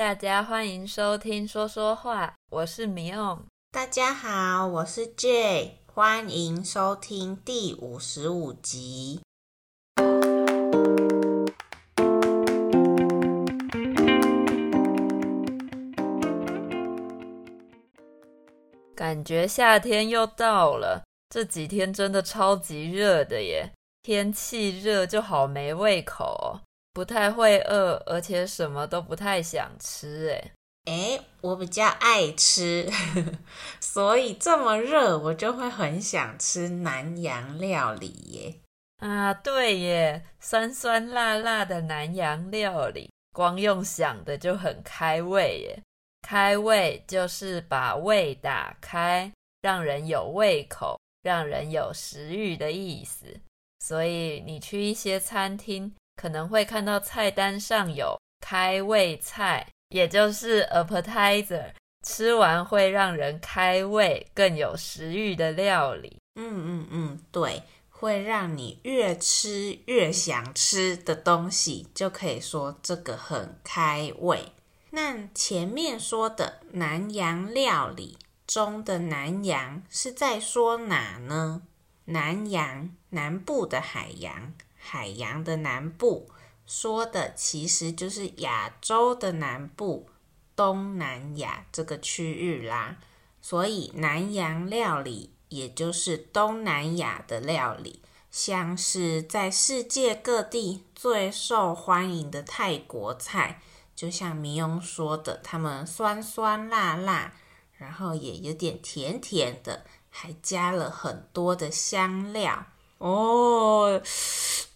大家欢迎收听说说话，我是米欧。大家好，我是 J，欢迎收听第五十五集。感觉夏天又到了，这几天真的超级热的耶！天气热就好没胃口哦，不太会饿，而且什么都不太想吃诶。诶，我比较爱吃，所以这么热我就会很想吃南洋料理耶。啊，对耶，酸酸辣辣的南洋料理，光用想的就很开胃耶。开胃就是把胃打开，让人有胃口，让人有食欲的意思。所以你去一些餐厅，可能会看到菜单上有开胃菜，也就是 appetizer，吃完会让人开胃、更有食欲的料理。嗯嗯嗯，对，会让你越吃越想吃的东西，就可以说这个很开胃。那前面说的南洋料理中的南洋是在说哪呢？南洋，南部的海洋，海洋的南部，说的其实就是亚洲的南部，东南亚这个区域啦。所以南洋料理也就是东南亚的料理，像是在世界各地最受欢迎的泰国菜。就像明庸说的，他们酸酸辣辣，然后也有点甜甜的，还加了很多的香料哦。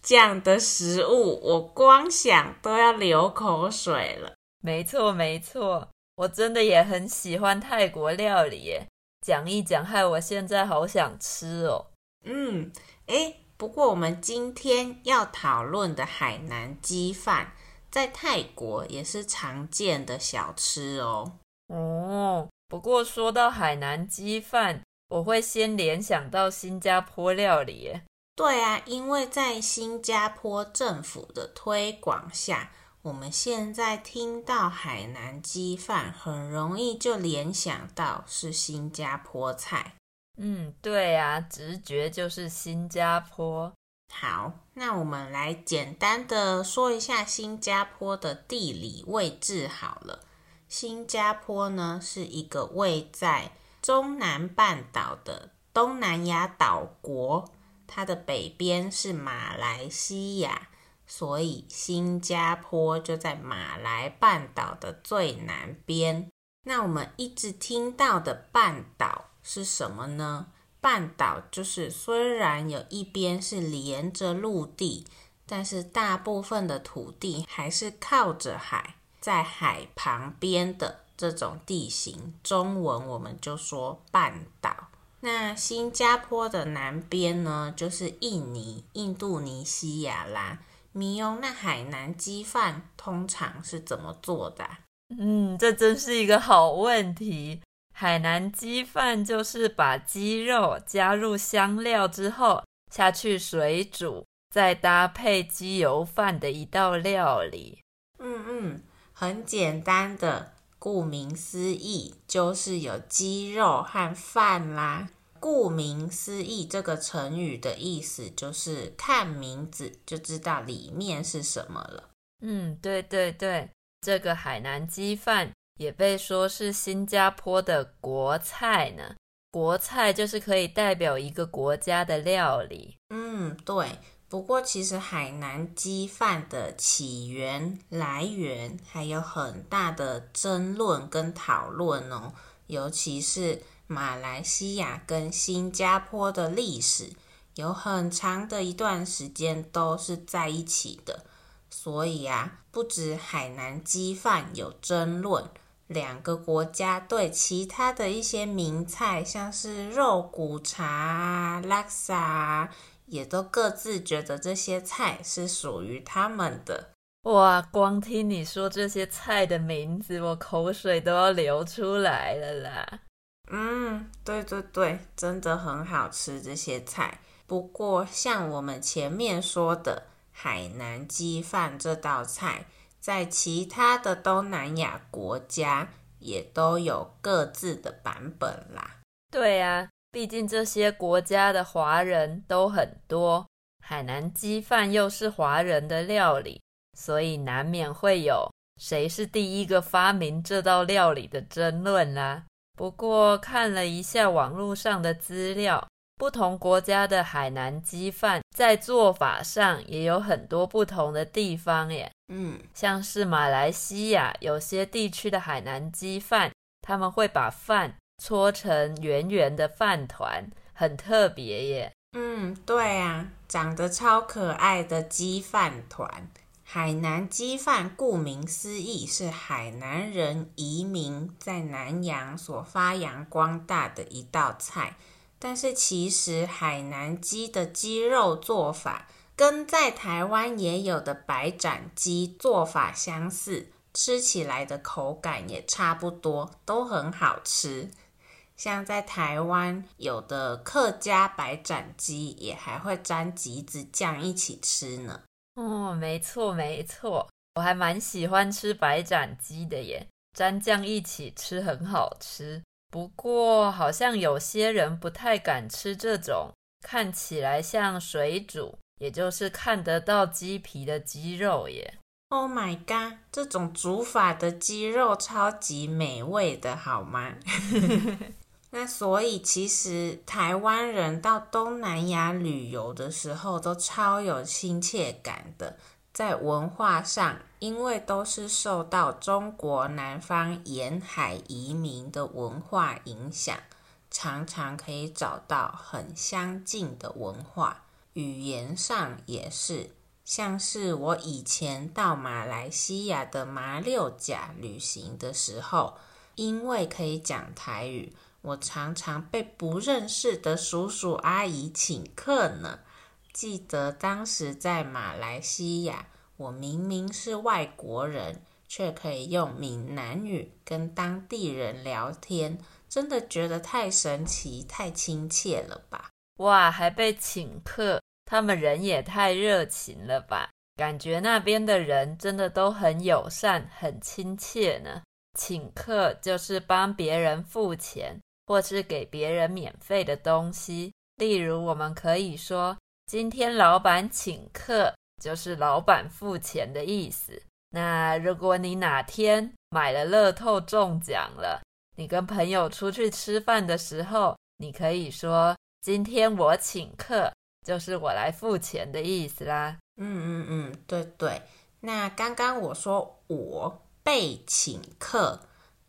这样的食物，我光想都要流口水了。没错，没错，我真的也很喜欢泰国料理耶。讲一讲，害我现在好想吃哦。嗯，诶，不过我们今天要讨论的海南鸡饭。在泰国也是常见的小吃哦。哦，不过说到海南鸡饭，我会先联想到新加坡料理耶。对啊，因为在新加坡政府的推广下，我们现在听到海南鸡饭，很容易就联想到是新加坡菜。嗯，对啊，直觉就是新加坡。好，那我们来简单的说一下新加坡的地理位置好了。新加坡呢是一个位在中南半岛的东南亚岛国，它的北边是马来西亚，所以新加坡就在马来半岛的最南边。那我们一直听到的半岛是什么呢？半岛就是虽然有一边是连着陆地，但是大部分的土地还是靠着海，在海旁边的这种地形，中文我们就说半岛。那新加坡的南边呢，就是印尼、印度尼西亚啦。米欧，那海南鸡饭通常是怎么做的？嗯，这真是一个好问题。海南鸡饭就是把鸡肉加入香料之后下去水煮，再搭配鸡油饭的一道料理。嗯嗯，很简单的，顾名思义就是有鸡肉和饭啦。顾名思义这个成语的意思就是看名字就知道里面是什么了。嗯，对对对，这个海南鸡饭。也被说是新加坡的国菜呢。国菜就是可以代表一个国家的料理。嗯，对。不过其实海南鸡饭的起源来源还有很大的争论跟讨论哦。尤其是马来西亚跟新加坡的历史，有很长的一段时间都是在一起的。所以啊，不止海南鸡饭有争论。两个国家对其他的一些名菜，像是肉骨茶、拉萨，也都各自觉得这些菜是属于他们的。哇，光听你说这些菜的名字，我口水都要流出来了啦。嗯，对对对，真的很好吃这些菜。不过，像我们前面说的海南鸡饭这道菜。在其他的东南亚国家也都有各自的版本啦。对啊，毕竟这些国家的华人都很多，海南鸡饭又是华人的料理，所以难免会有谁是第一个发明这道料理的争论啦。不过看了一下网络上的资料。不同国家的海南鸡饭在做法上也有很多不同的地方耶。嗯，像是马来西亚有些地区的海南鸡饭，他们会把饭搓成圆圆的饭团，很特别耶。嗯，对啊，长得超可爱的鸡饭团。海南鸡饭顾名思义是海南人移民在南洋所发扬光大的一道菜。但是其实海南鸡的鸡肉做法跟在台湾也有的白斩鸡做法相似，吃起来的口感也差不多，都很好吃。像在台湾有的客家白斩鸡也还会沾橘子酱一起吃呢。哦，没错没错，我还蛮喜欢吃白斩鸡的耶，沾酱一起吃很好吃。不过，好像有些人不太敢吃这种看起来像水煮，也就是看得到鸡皮的鸡肉耶。Oh my god，这种煮法的鸡肉超级美味的，好吗？那所以其实台湾人到东南亚旅游的时候都超有亲切感的。在文化上，因为都是受到中国南方沿海移民的文化影响，常常可以找到很相近的文化。语言上也是，像是我以前到马来西亚的马六甲旅行的时候，因为可以讲台语，我常常被不认识的叔叔阿姨请客呢。记得当时在马来西亚，我明明是外国人，却可以用闽南语跟当地人聊天，真的觉得太神奇、太亲切了吧！哇，还被请客，他们人也太热情了吧！感觉那边的人真的都很友善、很亲切呢。请客就是帮别人付钱，或是给别人免费的东西。例如，我们可以说。今天老板请客，就是老板付钱的意思。那如果你哪天买了乐透中奖了，你跟朋友出去吃饭的时候，你可以说今天我请客，就是我来付钱的意思啦。嗯嗯嗯，对对。那刚刚我说我被请客，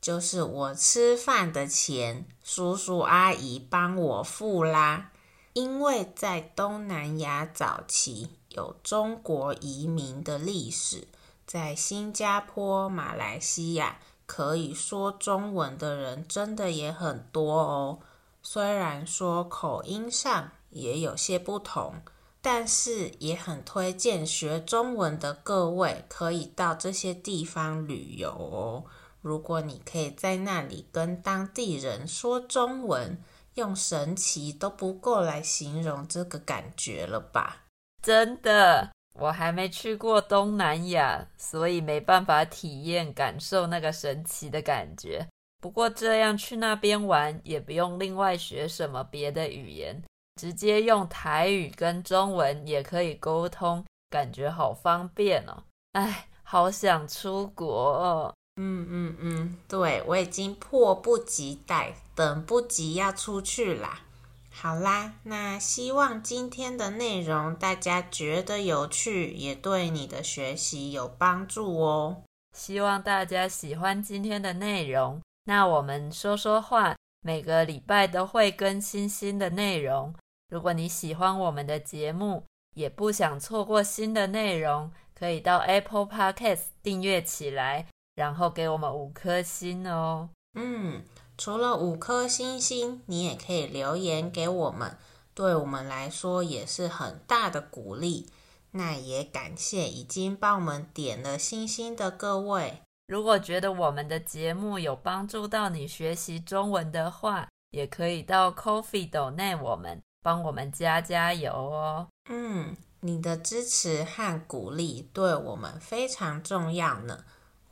就是我吃饭的钱，叔叔阿姨帮我付啦。因为在东南亚早期有中国移民的历史，在新加坡、马来西亚可以说中文的人真的也很多哦。虽然说口音上也有些不同，但是也很推荐学中文的各位可以到这些地方旅游哦。如果你可以在那里跟当地人说中文。用神奇都不够来形容这个感觉了吧？真的，我还没去过东南亚，所以没办法体验感受那个神奇的感觉。不过这样去那边玩也不用另外学什么别的语言，直接用台语跟中文也可以沟通，感觉好方便哦。哎，好想出国哦。嗯嗯嗯，对，我已经迫不及待，等不及要出去啦。好啦，那希望今天的内容大家觉得有趣，也对你的学习有帮助哦。希望大家喜欢今天的内容。那我们说说话，每个礼拜都会更新新的内容。如果你喜欢我们的节目，也不想错过新的内容，可以到 Apple Podcast 订阅起来。然后给我们五颗星哦。嗯，除了五颗星星，你也可以留言给我们，对我们来说也是很大的鼓励。那也感谢已经帮我们点了星星的各位。如果觉得我们的节目有帮助到你学习中文的话，也可以到 Coffee 斗内我们，帮我们加加油哦。嗯。你的支持和鼓励对我们非常重要呢。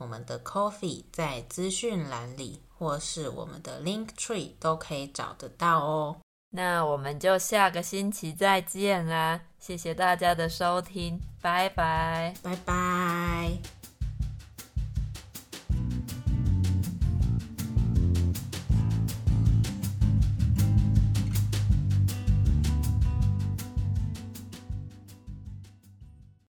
我们的 Coffee 在资讯栏里，或是我们的 Linktree 都可以找得到哦。那我们就下个星期再见啦！谢谢大家的收听，拜拜，拜拜。